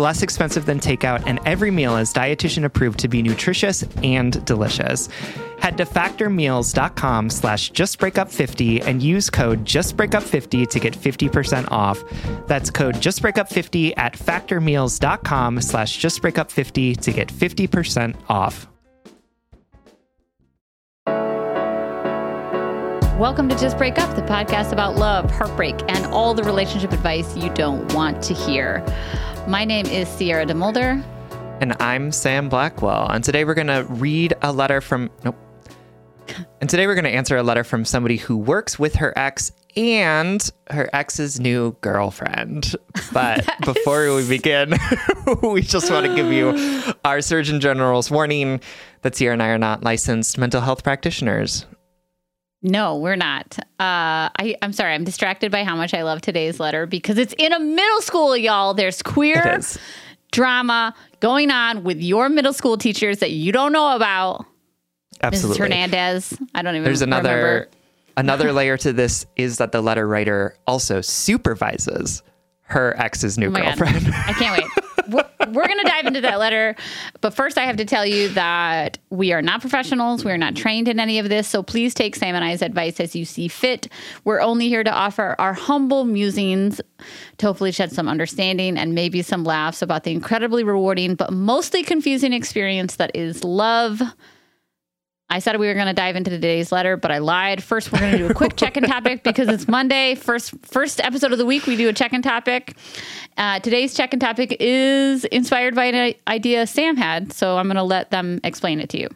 less expensive than takeout, and every meal is dietitian approved to be nutritious and delicious. Head to factormeals.com slash justbreakup50 and use code justbreakup50 to get 50% off. That's code justbreakup50 at factormeals.com slash justbreakup50 to get 50% off. Welcome to Just Break Up, the podcast about love, heartbreak, and all the relationship advice you don't want to hear. My name is Sierra DeMulder. And I'm Sam Blackwell. And today we're going to read a letter from. Nope. And today we're going to answer a letter from somebody who works with her ex and her ex's new girlfriend. But before we begin, we just want to give you our Surgeon General's warning that Sierra and I are not licensed mental health practitioners. No, we're not. Uh, I, I'm sorry. I'm distracted by how much I love today's letter because it's in a middle school, y'all. There's queer drama going on with your middle school teachers that you don't know about. Absolutely. Mrs. Hernandez. I don't even There's another remember. another layer to this is that the letter writer also supervises her ex's new Oh God. girlfriend. I can't wait. We're, we're going to dive into that letter. But first, I have to tell you that we are not professionals. We are not trained in any of this. So please take Sam and I's advice as you see fit. We're only here to offer our humble musings to hopefully shed some understanding and maybe some laughs about the incredibly rewarding but mostly confusing experience that is love. I said we were going to dive into today's letter, but I lied. First, we're going to do a quick check-in topic because it's Monday. First, first episode of the week, we do a check-in topic. Uh, today's check-in topic is inspired by an idea Sam had, so I'm going to let them explain it to you.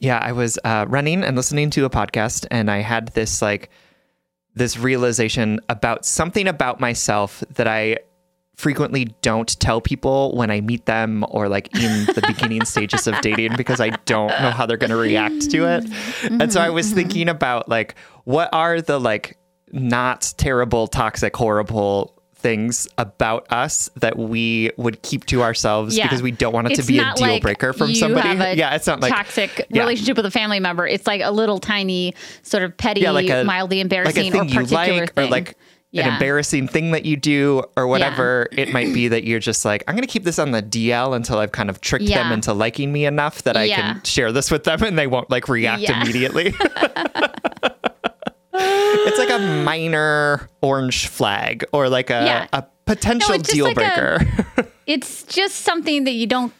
Yeah, I was uh, running and listening to a podcast, and I had this like this realization about something about myself that I frequently don't tell people when I meet them or like in the beginning stages of dating because I don't know how they're going to react to it. And so I was mm-hmm. thinking about like what are the like not terrible, toxic, horrible things about us that we would keep to ourselves Yeah. because we don't want it It's to be a deal like breaker from somebody. yeah, it's not like toxic yeah. relationship with a family member. It's like a little tiny, sort of petty, yeah, like a mildly embarrassing like or you particular like, thing. or like an embarrassing thing that you do, or whatever it might be that you're just like, I'm going to keep this on the DL until I've kind of tricked them into liking me enough that I Yeah. can share this with them and they won't like react Yeah. immediately. it's like a minor orange flag or like a, Yeah. a potential just deal like a- breaker. it's just something that you don't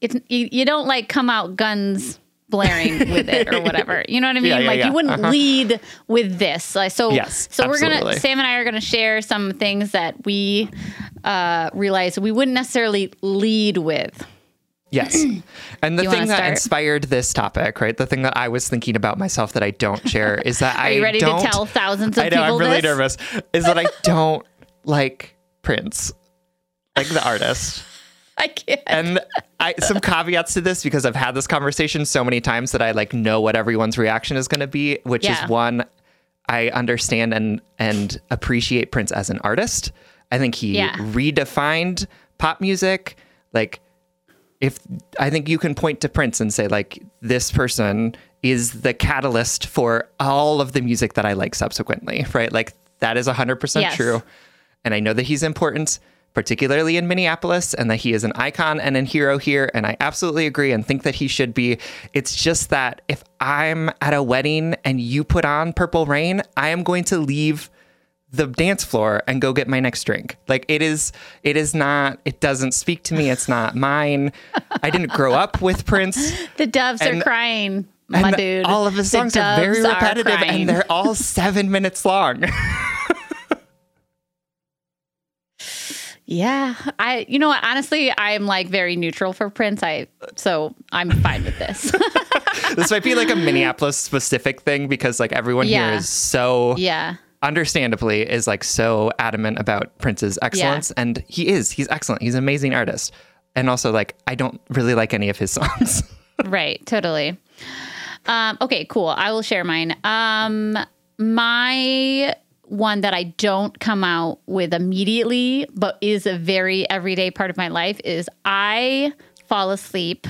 it's you, you don't like come out guns blaring with it or whatever you know what i mean Yeah, yeah, like yeah. you wouldn't Uh-huh. lead with this like so Yes, so we're gonna sam and i are gonna share some things that we uh realize we wouldn't necessarily lead with Yes. And the You thing that start? inspired this topic, right? The thing that I was thinking about myself that I don't share is that I you ready don't to tell thousands of I know people I'm really this? nervous. Is that I don't like Prince. Like the artist. I can't. And I some caveats to this because I've had this conversation so many times that I like know what everyone's reaction is going to be, which Yeah. is one I understand and and appreciate Prince as an artist. I think he Yeah. redefined pop music. Like if I think you can point to Prince and say like this person is the catalyst for all of the music that I like subsequently, right? Like that is 100% Yes. true. And I know that he's important, particularly in Minneapolis, and that he is an icon and a hero here. And I absolutely agree and think that he should be. It's just that if I'm at a wedding and you put on Purple Rain, I am going to leave the dance floor and go get my next drink. Like it is it is not it doesn't speak to me. It's not mine. I didn't grow up with Prince. the doves and- are crying, my And dude. all of his The songs are very repetitive crying. and they're all 7 minutes long. Yeah, I. You know what? Honestly, I'm like very neutral for Prince. I so I'm fine with this. this might be like a Minneapolis specific thing because like everyone Yeah. here is so yeah, understandably is like so adamant about Prince's excellence and he is. He's excellent. He's an amazing artist. And also like I don't really like any of his songs. right. Totally. Um, okay, cool. I will share mine. Um, my one that I don't come out with immediately, but is a very everyday part of my life is I fall asleep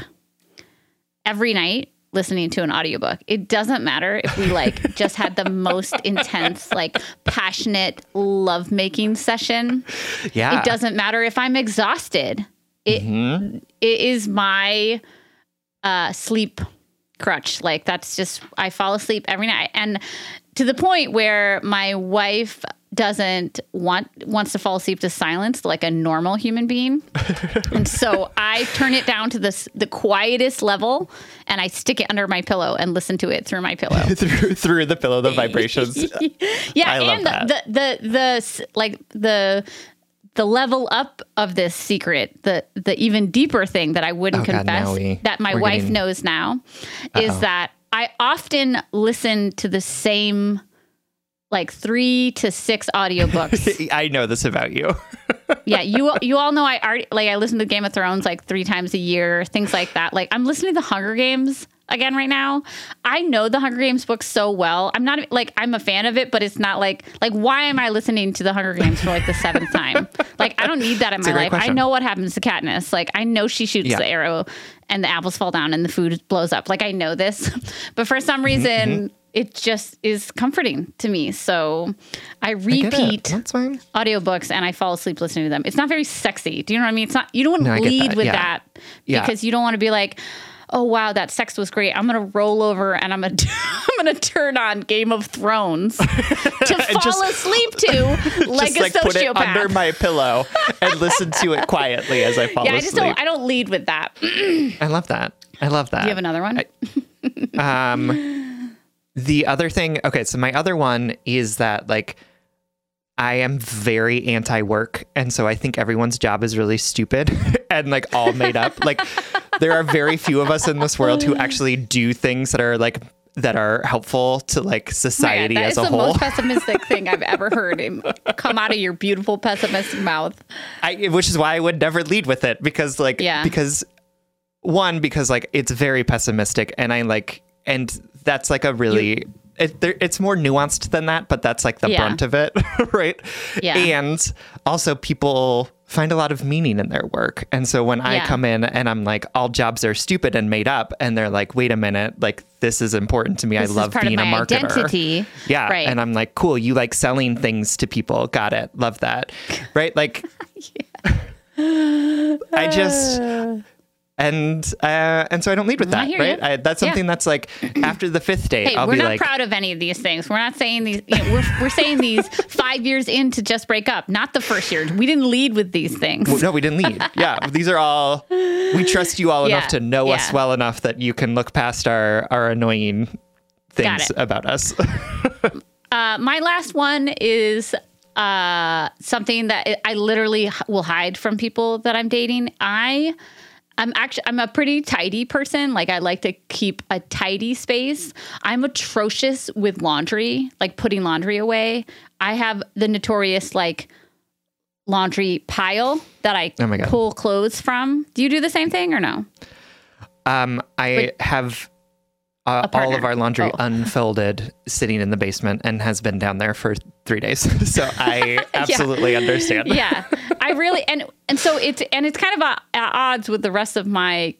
every night listening to an audiobook. It doesn't matter if we like just had the most intense, like passionate lovemaking session. yeah. It doesn't matter if I'm exhausted. It, it is my uh, sleep crutch. Like that's just I fall asleep every night, and to the point where my wife doesn't want wants to fall asleep to silence like a normal human being, and so I turn it down to this the quietest level, and I stick it under my pillow and listen to it through my pillow. through through the pillow the vibrations. yeah, I and the, the the the like the the level up of this secret, the the even deeper thing that I wouldn't Oh, confess now we- that my wife getting- knows now is that I often listen to the same like 3 to 6 audiobooks. I know this about you. yeah, you you all know I already like I listen to Game of Thrones like 3 times a year, things like that. Like I'm listening to the Hunger Games again right now. I know the Hunger Games book so well. I'm not like I'm a fan of it, but it's not like like why am I listening to the Hunger Games for like the seventh time? Like I don't need that in my life. I know what happens to Katniss. Like I know she shoots Yeah. the arrow and the apples fall down and the food blows up. Like I know this, but for some reason. It just is comforting to me. So I repeat fine. audiobooks and I fall asleep listening to them. It's not very sexy. Do you know what I mean? It's not you don't want No, lead that. with Yeah. that Yeah. because you don't want to be like, "Oh wow, that sex was great. I'm going to roll over and I'm going to I'm going to turn on Game of Thrones to fall just- asleep to like Just a like put it under my pillow and listen to it quietly as I fall asleep. yeah, I just don't I don't lead with that. I love that. I love that. You have another one? Um, the other thing, okay, so my other one is that like I am very anti-work, and so I think everyone's job is really stupid and like all made up. like there are very few of us in this world who actually do things that are like that are helpful to like society God, that as is a the whole. most pessimistic thing I've ever heard come out of your beautiful pessimistic mouth. I, which is why I would never lead with it because like Yeah. because one because like it's very pessimistic and I like and that's like a really it, there, it's more nuanced than that but that's like the Yeah. brunt of it right Yeah. and also people find a lot of meaning in their work and so when I come in and I'm like all jobs are stupid and made up and they're like wait a minute like this is important to me This I love being a marketer identity. yeah. Right. And I'm like, cool, you like selling things to people. Got it. Love that. Right? Like I just uh. And uh and so I don't lead with I that, hear right? I, that's Yeah. something that's like after the fifth date, Hey, I'll we're not like proud of any of these things. We're not saying these. You know, we're we're saying these five years into just break up, not the first year. We didn't lead with these things. no, we didn't lead. Yeah, these are all. We trust you all Yeah, enough to know us well enough that you can look past our our annoying things about us. Uh, my last one is uh, something that I literally will hide from people that I'm dating. I I'm actually I'm a pretty tidy person. Like I like to keep a tidy space. I'm atrocious with laundry, like putting laundry away. I have the notorious like laundry pile that I Oh pull clothes from. Do you do the same thing or no? Um, I have uh, all of our laundry Oh. unfolded sitting in the basement and has been down there for three days. so I absolutely understand. yeah. I really and and so it's and it's kind of at at odds with the rest of my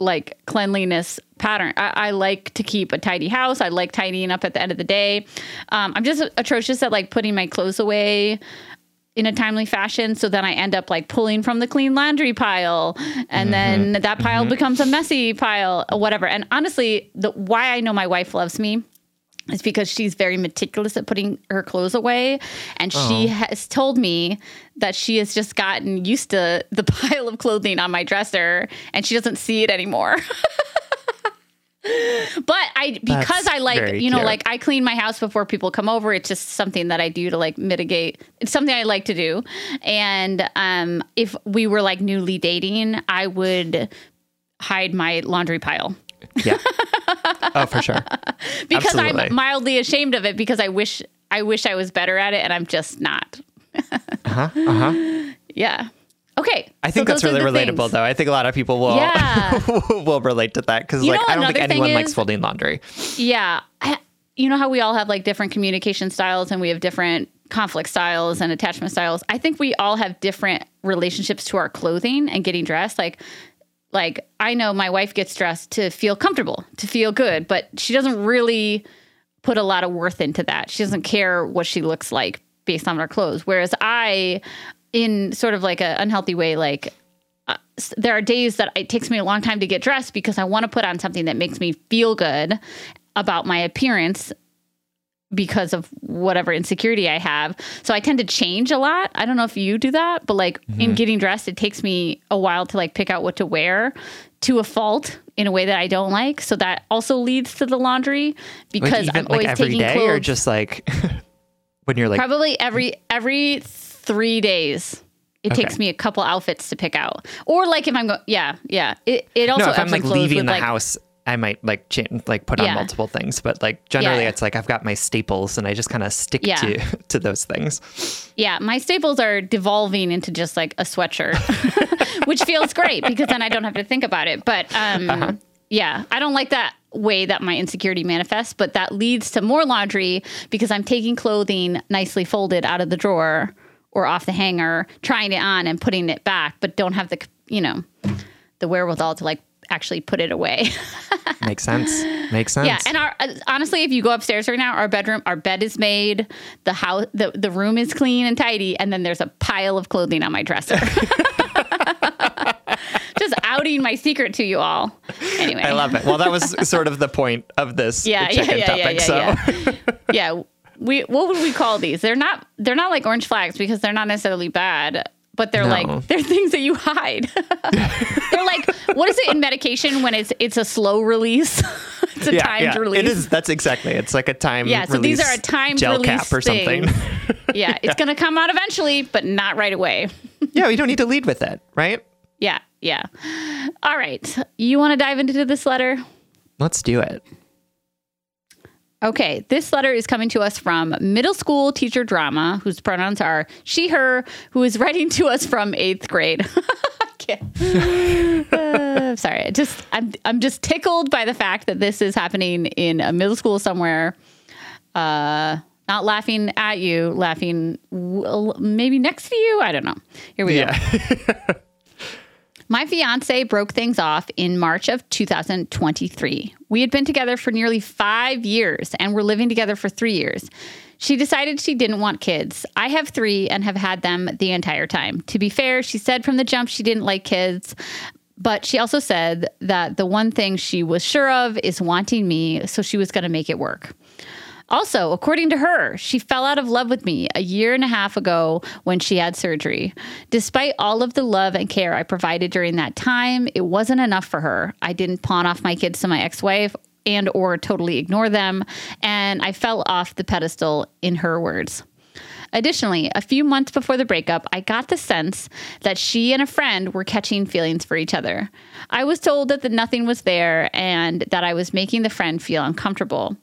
like cleanliness pattern. I, I like to keep a tidy house. I like tidying up at the end of the day. Um, i'm just atrocious at like putting my clothes away in a timely fashion so then i end up like pulling from the clean laundry pile. And mm-hmm. then that pile mm-hmm. becomes a messy pile whatever. And honestly the why i know my wife loves me is because she's very meticulous at putting her clothes away. And she oh. has told me that she has just gotten used to the pile of clothing on my dresser and she doesn't see it anymore. but I, because That's I like, you know, cute. like I clean my house before people come over. It's just something that I do to like mitigate. It's something I like to do. And um, if we were like newly dating, I would hide my laundry pile Yeah. oh, for sure. because Absolutely. I'm mildly ashamed of it because I wish I wish I was better at it and I'm just not. Uh-huh. Uh-huh. Yeah. Okay. I think so that's really relatable, things. though. I think a lot of people will Yeah. will relate to that because, like, know I don't think anyone likes folding laundry. Yeah. I, you know how we all have like different communication styles and we have different conflict styles and attachment styles. I think we all have different relationships to our clothing and getting dressed. Like like I know my wife gets dressed to feel comfortable, to feel good, but she doesn't really put a lot of worth into that. She doesn't care what she looks like based on her clothes. Whereas I in sort of like an unhealthy way like uh, there are days that it takes me a long time to get dressed because I want to put on something that makes me feel good about my appearance because of whatever insecurity I have. So I tend to change a lot. I don't know if you do that, but like Mm-hmm. in getting dressed, it takes me a while to like pick out what to wear to a fault in a way that I don't like. So that also leads to the laundry Like, because even, I'm like always every taking day, clothes or just like when you're like, probably every every 3 days. It Okay. takes me a couple outfits to pick out. Or like if I'm going yeah, yeah. It it also no, if I'm like leaving the like, house, I might like cha- like put on Yeah. multiple things, but like generally, Yeah. it's like I've got my staples and I just kind of stick Yeah. to to those things. Yeah, my staples are devolving into just like a sweatshirt, which feels great because then I don't have to think about it. But um, Uh-huh. yeah, I don't like that way that my insecurity manifests, but that leads to more laundry because I'm taking clothing nicely folded out of the drawer or off the hanger, trying it on and putting it back, but don't have the, you know, the wherewithal to like actually put it away. Makes sense. Makes sense. Yeah, and our uh, honestly, if you go upstairs right now, our bedroom, our bed is made, the house, the the room is clean and tidy, and then there's a pile of clothing on my dresser. Just outing my secret to you all. Anyway, I love it. Well, that was sort of the point of this Yeah, yeah, chicken yeah, yeah, topic. yeah, so yeah. yeah, we what would we call these? They're not they're not like orange flags because they're not necessarily bad. But they're No. like they're things that you hide. they're like what is it in medication when it's it's a slow release? it's a yeah, timed yeah, release. it is. That's exactly. It's like a time. Yeah, so these are a timed gel release cap or something. thing. yeah, it's going to come out eventually, but not right away. yeah, we don't need to lead with it, right? Yeah, yeah. All right. You want to dive into this letter? Let's do it. Okay, this letter is coming to us from middle school teacher drama, whose pronouns are she, her, who is writing to us from eighth grade. Uh, sorry, just I'm I'm just tickled by the fact that this is happening in a middle school somewhere. Uh, not laughing at you, laughing maybe next to you. I don't know. Here we go. My fiance broke things off in March of 2023. We had been together for nearly five years and were living together for three years. She decided she didn't want kids. I have three and have had them the entire time. To be fair, she said from the jump she didn't like kids, but she also said that the one thing she was sure of is wanting me, so she was going to make it work. Also, according to her, she fell out of love with me a year and a half ago when she had surgery. Despite all of the love and care I provided during that time, it wasn't enough for her. I didn't pawn off my kids to my ex-wife and or totally ignore them, and I fell off the pedestal in her words. Additionally, a few months before the breakup, I got the sense that she and a friend were catching feelings for each other. I was told that the nothing was there and that I was making the friend feel uncomfortable.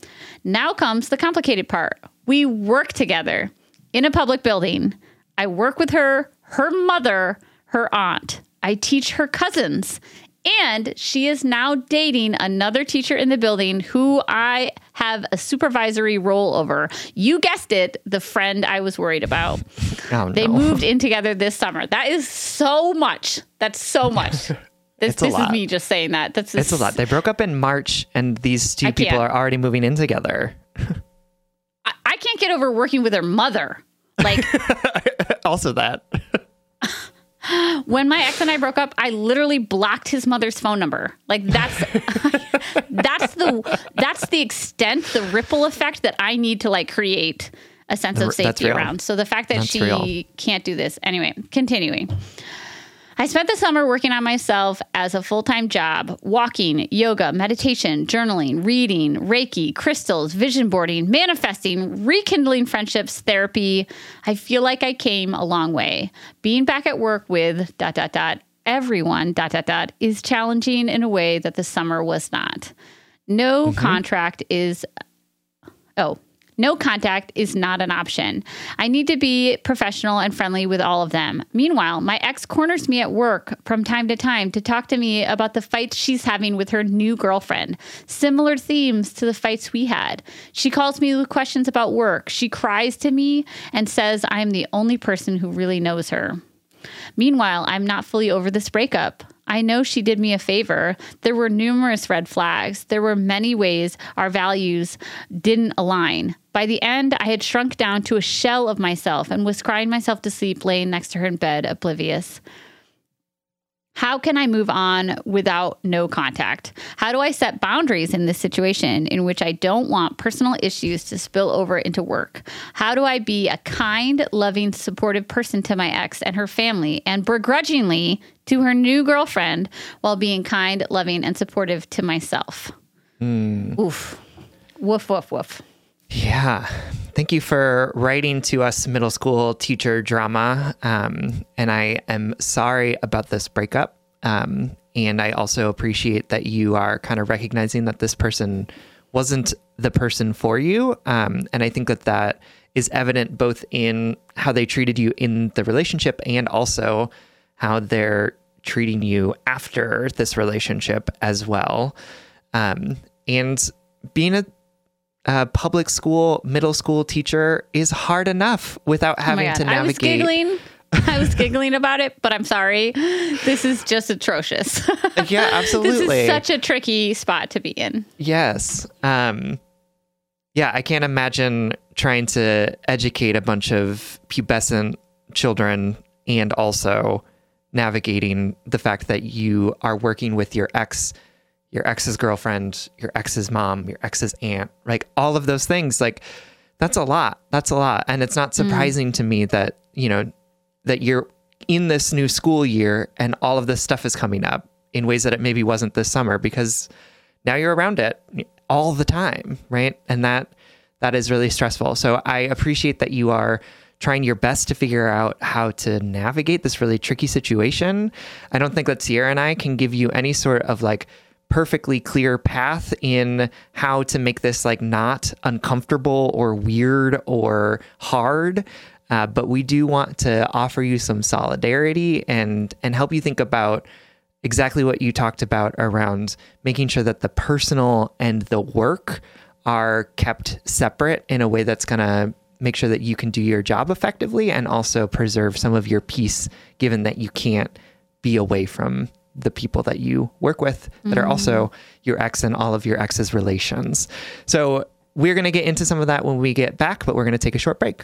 Now comes the complicated part. We work together in a public building. I work with her, her mother, her aunt. I teach her cousins. And she is now dating another teacher in the building who I have a supervisory role over. You guessed it, the friend I was worried about. Oh, no. They moved in together this summer. That is so much. That's so much. This, this is me just saying that. That's It's a lot. They broke up in March, and these two I people can't. are already moving in together. I, I can't get over working with her mother. Like also, that. When my ex and I broke up, I literally blocked his mother's phone number. Like that's that's the that's the extent, the ripple effect that I need to like create a sense of safety around. So the fact that That's she real. can't do this anyway. Continuing. I spent the summer working on myself as a full time job, walking, yoga, meditation, journaling, reading, Reiki, crystals, vision boarding, manifesting, rekindling friendships, therapy. I feel like I came a long way. Being back at work with dot, dot, dot, everyone, dot, dot, dot, is challenging in a way that the summer was not. No mm-hmm. contract is Oh, no contact is not an option. I need to be professional and friendly with all of them. Meanwhile, my ex corners me at work from time to time to talk to me about the fights she's having with her new girlfriend. Similar themes to the fights we had. She calls me with questions about work. She cries to me and says I'm the only person who really knows her. Meanwhile, I'm not fully over this breakup. I know she did me a favor. There were numerous red flags. There were many ways our values didn't align. By the end, I had shrunk down to a shell of myself and was crying myself to sleep laying next to her in bed, oblivious. How can I move on without no contact? How do I set boundaries in this situation in which I don't want personal issues to spill over into work? How do I be a kind, loving, supportive person to my ex and her family and begrudgingly to her new girlfriend while being kind, loving, and supportive to myself? Hmm. Oof. Woof, woof, woof. Yeah. Thank you for writing to us, middle school teacher drama. Um, and I am sorry about this breakup. Um, and I also appreciate that you are kind of recognizing that this person wasn't the person for you. Um, and I think that that is evident both in how they treated you in the relationship and also how they're treating you after this relationship as well. Um, and being a a public school middle school teacher is hard enough without Oh having God. to I was giggling. I was giggling about it, but I'm sorry. This is just atrocious. Yeah, absolutely. this is such a tricky spot to be in. Yes. Um, yeah, I can't imagine trying to educate a bunch of pubescent children and also navigating the fact that you are working with your ex, your ex's girlfriend, your ex's mom, your ex's aunt, like all of those things. Like that's a lot. That's a lot. And it's not mm. surprising to me that, you know, that you're in this new school year and all of this stuff is coming up in ways that it maybe wasn't this summer because now you're around it all the time, right? And that that is really stressful. So I appreciate that you are trying your best to figure out how to navigate this really tricky situation. I don't think that Sierra and I can give you any sort of like perfectly clear path in how to make this like not uncomfortable or weird or hard. Uh, but we do want to offer you some solidarity and and help you think about exactly what you talked about around making sure that the personal and the work are kept separate in a way that's going to make sure that you can do your job effectively and also preserve some of your peace given that you can't be away from the people that you work with that are also mm-hmm. your ex and all of your ex's relations. So we're going to get into some of that when we get back, but we're going to take a short break.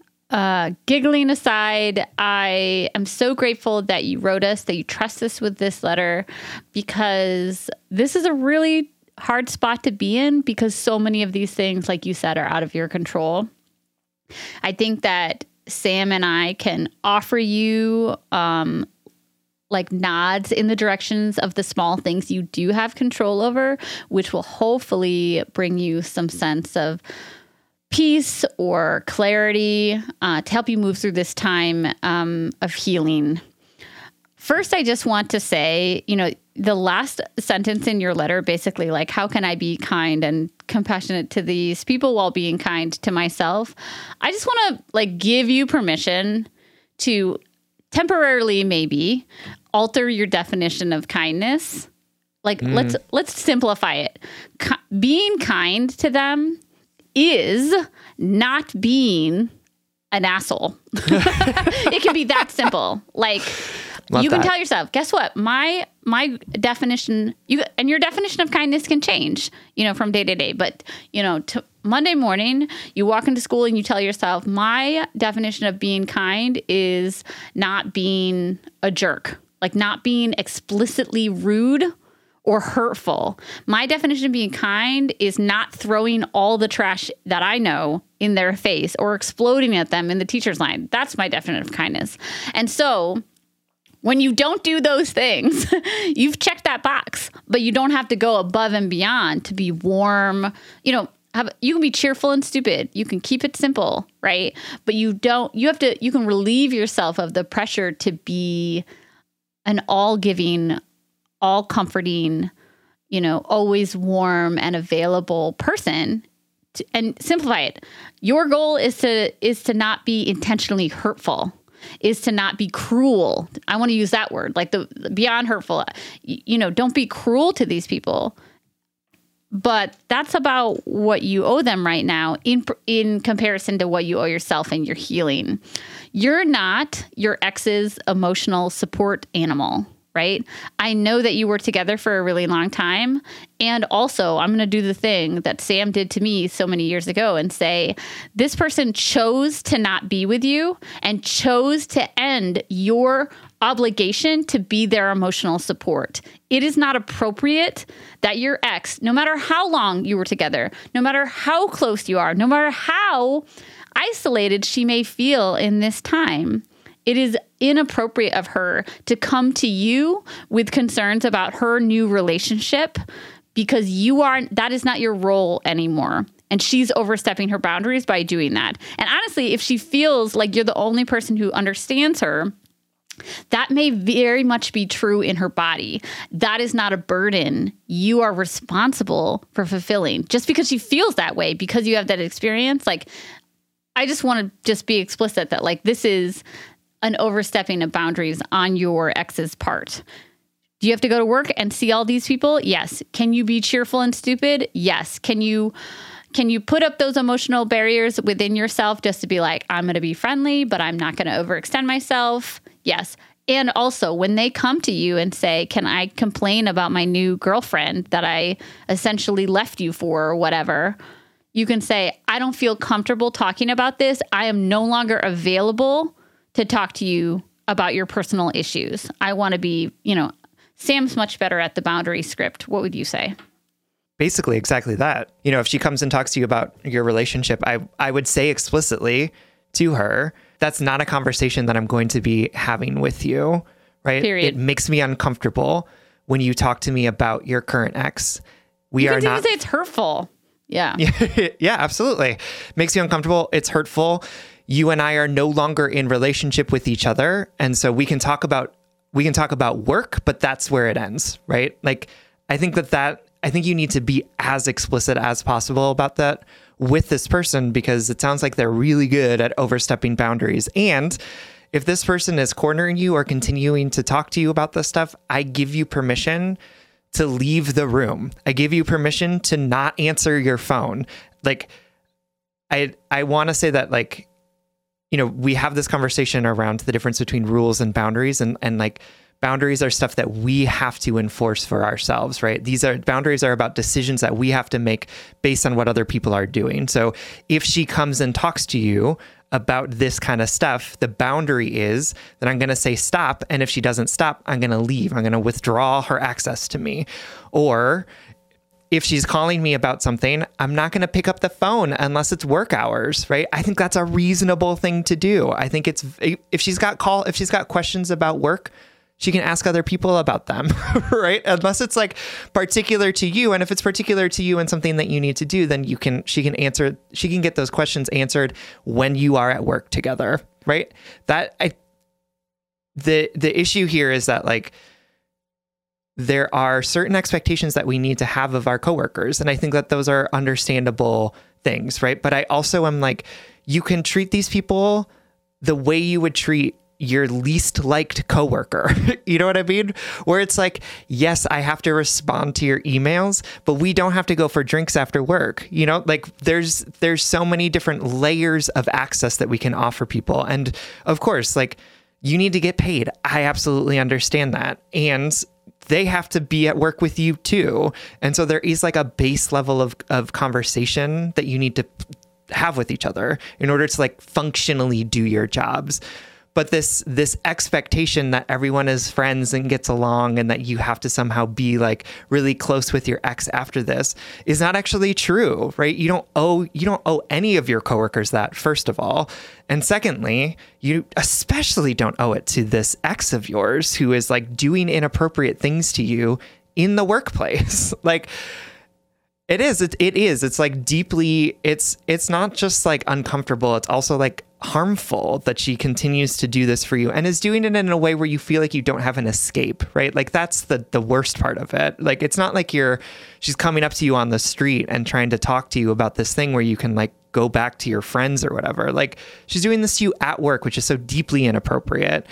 Uh, giggling aside, I am so grateful that you wrote us, that you trust us with this letter, because this is a really hard spot to be in because so many of these things, like you said, are out of your control. I think that Sam and I can offer you um, like nods in the directions of the small things you do have control over, which will hopefully bring you some sense of peace or clarity uh, to help you move through this time um, of healing. First, I just want to say, you know, the last sentence in your letter basically, like, how can I be kind and compassionate to these people while being kind to myself? I just want to, like, give you permission to temporarily, maybe, alter your definition of kindness. Like, let's let's simplify it. Ki- being kind to them is not being an asshole. it can be that simple. Like Love you can that. tell yourself, guess what? My my definition you and your definition of kindness can change, you know, from day to day. But, you know, to Monday morning, you walk into school and you tell yourself, my definition of being kind is not being a jerk. Like not being explicitly rude or hurtful. My definition of being kind is not throwing all the trash that I know in their face or exploding at them in the teacher's line. That's my definition of kindness. And so when you don't do those things, you've checked that box, but you don't have to go above and beyond to be warm. You know, have, you can be cheerful and stupid. You can keep it simple, right? But you don't, you have to, you can relieve yourself of the pressure to be an all giving, all comforting, you know, always warm and available person. To, and simplify it. Your goal is to is to not be intentionally hurtful is to not be cruel. I want to use that word, like the beyond hurtful. You know, don't be cruel to these people. But that's about what you owe them right now in in comparison to what you owe yourself and your healing. You're not your ex's emotional support animal right? I know that you were together for a really long time. And also, I'm going to do the thing that Sam did to me so many years ago and say, this person chose to not be with you and chose to end your obligation to be their emotional support. It is not appropriate that your ex, no matter how long you were together, no matter how close you are, no matter how isolated she may feel in this time, it is inappropriate of her to come to you with concerns about her new relationship because you are that is not your role anymore and she's overstepping her boundaries by doing that. And honestly, if she feels like you're the only person who understands her, that may very much be true in her body. That is not a burden you are responsible for fulfilling. Just because she feels that way, because you have that experience, like I just want to just be explicit that like this is an overstepping of boundaries on your ex's part. Do you have to go to work and see all these people? Yes. Can you be cheerful and stupid? Yes. Can you can you put up those emotional barriers within yourself just to be like I'm going to be friendly, but I'm not going to overextend myself? Yes. And also, when they come to you and say, Can I complain about my new girlfriend that I essentially left you for or whatever? You can say, I don't feel comfortable talking about this. I am no longer available to talk to you about your personal issues. I want to be, you know, Sam's much better at the boundary script. What would you say? Basically, exactly that. You know, if she comes and talks to you about your relationship, I, I would say explicitly to her, that's not a conversation that I'm going to be having with you, right? Period. It makes me uncomfortable when you talk to me about your current ex. We you are not. say it's hurtful. Yeah. yeah, absolutely. Makes you uncomfortable. It's hurtful you and I are no longer in relationship with each other. And so we can talk about we can talk about work, but that's where it ends, right? Like I think that that I think you need to be as explicit as possible about that with this person because it sounds like they're really good at overstepping boundaries. And if this person is cornering you or continuing to talk to you about this stuff, I give you permission to leave the room. I give you permission to not answer your phone. Like I I want to say that like you know, we have this conversation around the difference between rules and boundaries and, and like boundaries are stuff that we have to enforce for ourselves, right? These are boundaries are about decisions that we have to make based on what other people are doing. So if she comes and talks to you about this kind of stuff, the boundary is that I'm going to say stop. And if she doesn't stop, I'm going to leave. I'm going to withdraw her access to me. Or if she's calling me about something, I'm not going to pick up the phone unless it's work hours, right? I think that's a reasonable thing to do. I think it's if she's got call if she's got questions about work, she can ask other people about them, right? Unless it's like particular to you and if it's particular to you and something that you need to do, then you can she can answer she can get those questions answered when you are at work together, right? That I the the issue here is that like there are certain expectations that we need to have of our coworkers. And I think that those are understandable things, right? But I also am like, you can treat these people the way you would treat your least liked coworker. you know what I mean? Where it's like, yes, I have to respond to your emails, but we don't have to go for drinks after work. You know, like there's there's so many different layers of access that we can offer people. And of course, like you need to get paid. I absolutely understand that. And they have to be at work with you too. And so there is like a base level of, of conversation that you need to have with each other in order to like functionally do your jobs but this this expectation that everyone is friends and gets along and that you have to somehow be like really close with your ex after this is not actually true right? You don't owe you don't owe any of your coworkers that first of all. And secondly you especially don't owe it to this ex of yours who is like doing inappropriate things to you in the workplace. Like it is it, it is it's like deeply it's it's not just like uncomfortable it's also like harmful that she continues to do this for you and is doing it in a way where you feel like you don't have an escape, right? Like that's the the worst part of it. Like it's not like you're she's coming up to you on the street and trying to talk to you about this thing where you can like go back to your friends or whatever. Like she's doing this to you at work, which is so deeply inappropriate.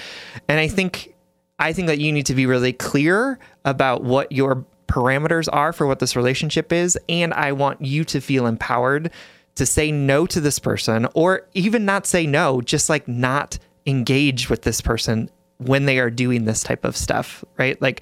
And I think I think that you need to be really clear about what your parameters are for what this relationship is and I want you to feel empowered to say no to this person or even not say no, just like not engage with this person when they are doing this type of stuff, right? Like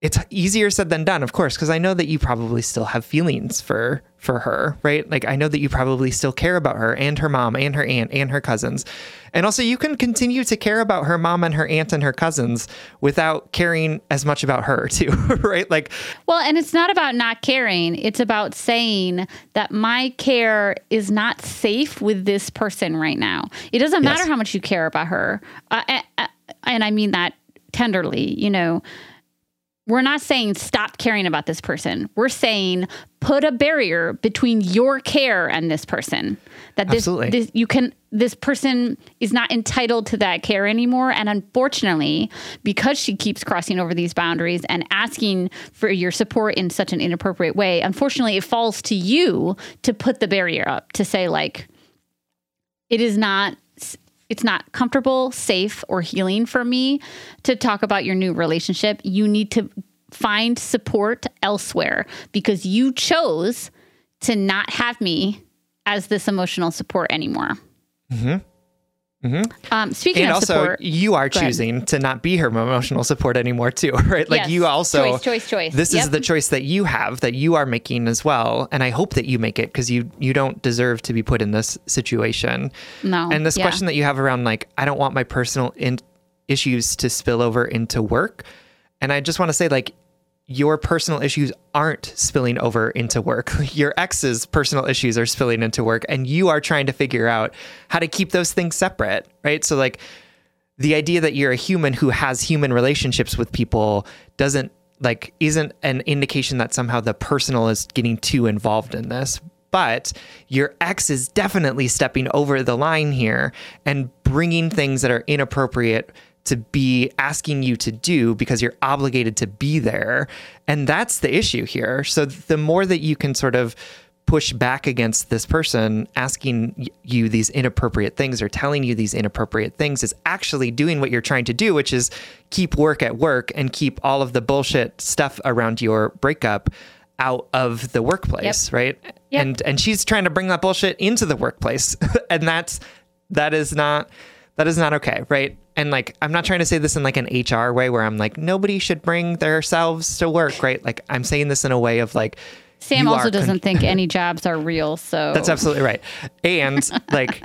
it's easier said than done, of course, because I know that you probably still have feelings for for her, right? Like I know that you probably still care about her and her mom and her aunt and her cousins. And also you can continue to care about her mom and her aunt and her cousins without caring as much about her too, right? Like Well, and it's not about not caring. It's about saying that my care is not safe with this person right now. It doesn't Yes. matter how much you care about her. Uh, and, and I mean that tenderly, you know. We're not saying stop caring about this person. We're saying put a barrier between your care and this person. That this, Absolutely. this you can this person is not entitled to that care anymore and unfortunately because she keeps crossing over these boundaries and asking for your support in such an inappropriate way unfortunately it falls to you to put the barrier up to say like it is not it's not comfortable, safe, or healing for me to talk about your new relationship. You need to find support elsewhere because you chose to not have me as this emotional support anymore. Mm-hmm. Um, speaking and of also support, you are choosing to not be her emotional support anymore too right like Yes. you also Choice, choice, choice. this is the choice that you have that you are making as well and i hope that you make it because you you don't deserve to be put in this situation No, and this yeah. question that you have around like i don't want my personal in- issues to spill over into work and i just want to say like your personal issues aren't spilling over into work. Your ex's personal issues are spilling into work, and you are trying to figure out how to keep those things separate, right? So, like, the idea that you're a human who has human relationships with people doesn't like isn't an indication that somehow the personal is getting too involved in this but your ex is definitely stepping over the line here and bringing things that are inappropriate to be asking you to do because you're obligated to be there and that's the issue here so the more that you can sort of push back against this person asking you these inappropriate things or telling you these inappropriate things is actually doing what you're trying to do, which is keep work at work and keep all of the bullshit stuff around your breakup out of the workplace, right? Uh, yep. And and she's trying to bring that bullshit into the workplace. and that's that is not that is not okay, right? And like I'm not trying to say this in like an HR way where I'm like nobody should bring themselves to work, right? Like I'm saying this in a way of like Sam also doesn't think any jobs are real. So that's absolutely right. And like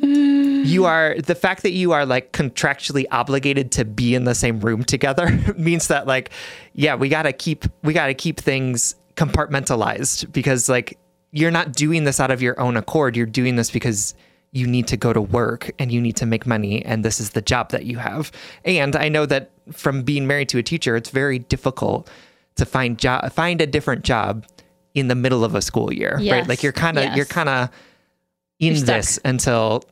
you are the fact that you are like contractually obligated to be in the same room together means that like yeah, we got to keep we got to keep things compartmentalized because like you're not doing this out of your own accord. You're doing this because you need to go to work and you need to make money and this is the job that you have. And I know that from being married to a teacher, it's very difficult to find job find a different job in the middle of a school year, right? Like you're kind of yes. you're kind of in You're this until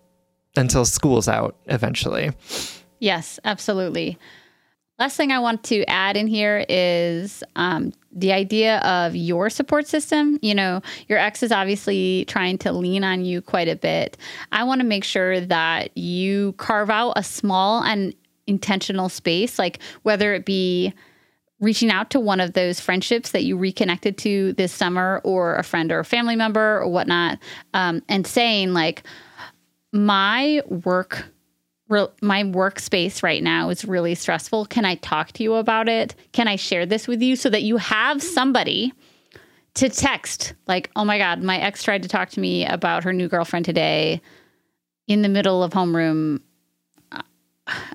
until school's out eventually. Yes, absolutely. Last thing I want to add in here is um, the idea of your support system. You know, your ex is obviously trying to lean on you quite a bit. I want to make sure that you carve out a small and intentional space, like whether it be reaching out to one of those friendships that you reconnected to this summer or a friend or a family member or whatnot um, and saying like my work re- my workspace right now is really stressful. Can i talk to you about it? Can i share this with you so that you have somebody to text? Like oh my god my ex tried to talk to me about her new girlfriend today in the middle of homeroom.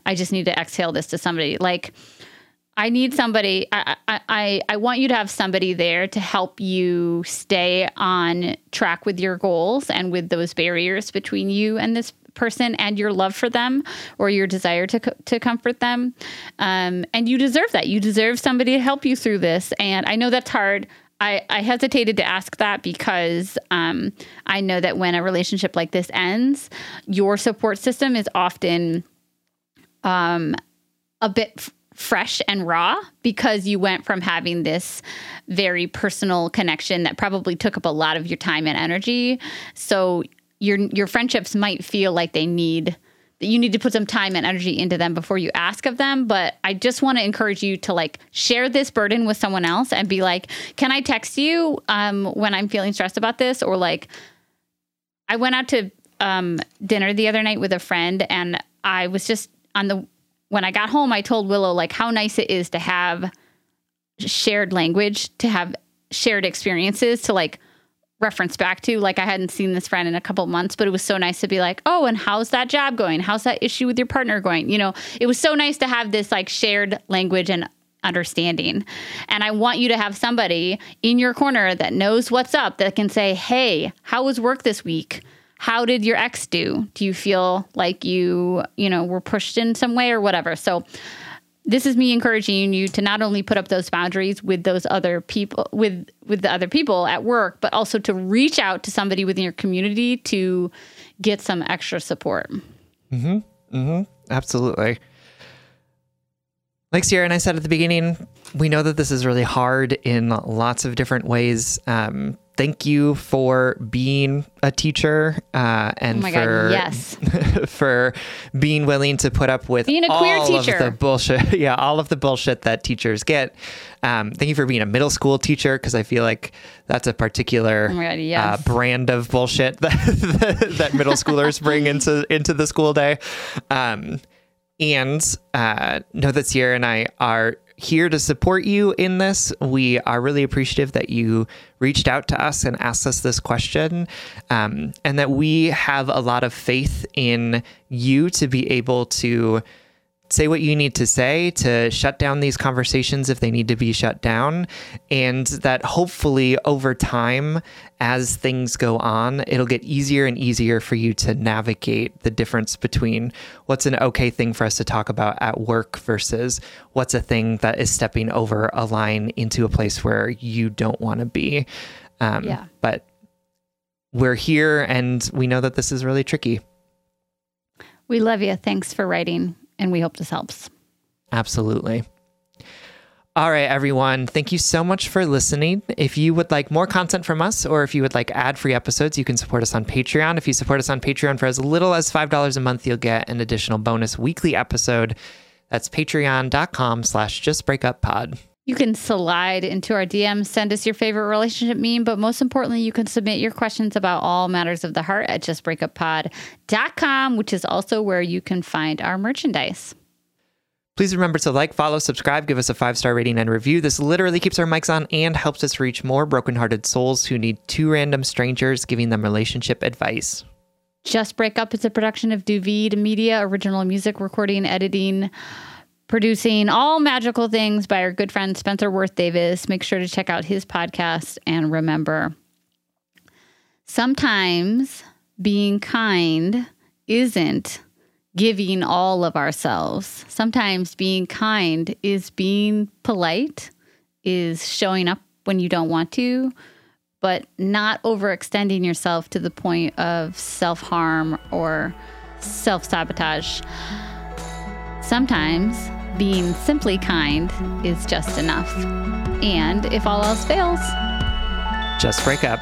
I just need to exhale this to somebody. Like I need somebody. I, I I I want you to have somebody there to help you stay on track with your goals and with those barriers between you and this person and your love for them or your desire to to comfort them. Um, and you deserve that. You deserve somebody to help you through this. And I know that's hard. I, I hesitated to ask that because um, I know that when a relationship like this ends, your support system is often um, a bit f- fresh and raw because you went from having this very personal connection that probably took up a lot of your time and energy. So your your friendships might feel like they need that you need to put some time and energy into them before you ask of them but i just want to encourage you to like share this burden with someone else and be like can i text you um, when i'm feeling stressed about this? Or like i went out to um, dinner the other night with a friend and i was just on the when i got home i told willow like how nice it is to have shared language to have shared experiences to like reference back to like I hadn't seen this friend in a couple months but it was so nice to be like oh and how's that job going? How's that issue with your partner going? You know it was so nice to have this like shared language and understanding. And I want you to have somebody in your corner that knows what's up that can say hey how was work this week? How did your ex do? Do you feel like you you know were pushed in some way or whatever? So this is me encouraging you to not only put up those boundaries with those other people with with the other people at work but also to reach out to somebody within your community to get some extra support. Mm-hmm. Mm-hmm. Absolutely. Like Sierra and I said at the beginning, we know that this is really hard in lots of different ways. Um, thank you for being a teacher uh, and oh for God, yes. for being willing to put up with being a queer teacher. of the bullshit. Yeah, all of the bullshit that teachers get. Um, thank you for being a middle school teacher because I feel like that's a particular oh God, uh, brand of bullshit that, that middle schoolers bring into into the school day. Um, and uh, know that Sierra and I are here to support you in this. We are really appreciative that you reached out to us and asked us this question, um, and that we have a lot of faith in you to be able to say what you need to say to shut down these conversations if they need to be shut down. And that hopefully over time, as things go on, it'll get easier and easier for you to navigate the difference between what's an okay thing for us to talk about at work versus what's a thing that is stepping over a line into a place where you don't want to be. Um, Yeah. But we're here and we know that this is really tricky. we love you thanks for writing and we hope this helps Absolutely. All right, everyone. Thank you so much for listening. If you would like more content from us, or if you would like ad free episodes, you can support us on Patreon. If you support us on Patreon for as little as $5 a month, you'll get an additional bonus weekly episode. That's patreon.com slash justbreakuppod. You can slide into our DMs, send us your favorite relationship meme, but most importantly, you can submit your questions about all matters of the heart at justbreakuppod.com, which is also where you can find our merchandise. Please remember to like, follow, subscribe, give us a five star rating and review. This literally keeps our mics on and helps us reach more brokenhearted souls who need two random strangers giving them relationship advice. Just Break Up is a production of Duvid Media, original music recording, editing, producing, all magical things by our good friend Spencer Worth Davis. Make sure to check out his podcast and remember sometimes being kind isn't giving all of ourselves. Sometimes being kind is being polite, is showing up when you don't want to, but not overextending yourself to the point of self harm or self sabotage. Sometimes being simply kind is just enough. And if all else fails, Just break up.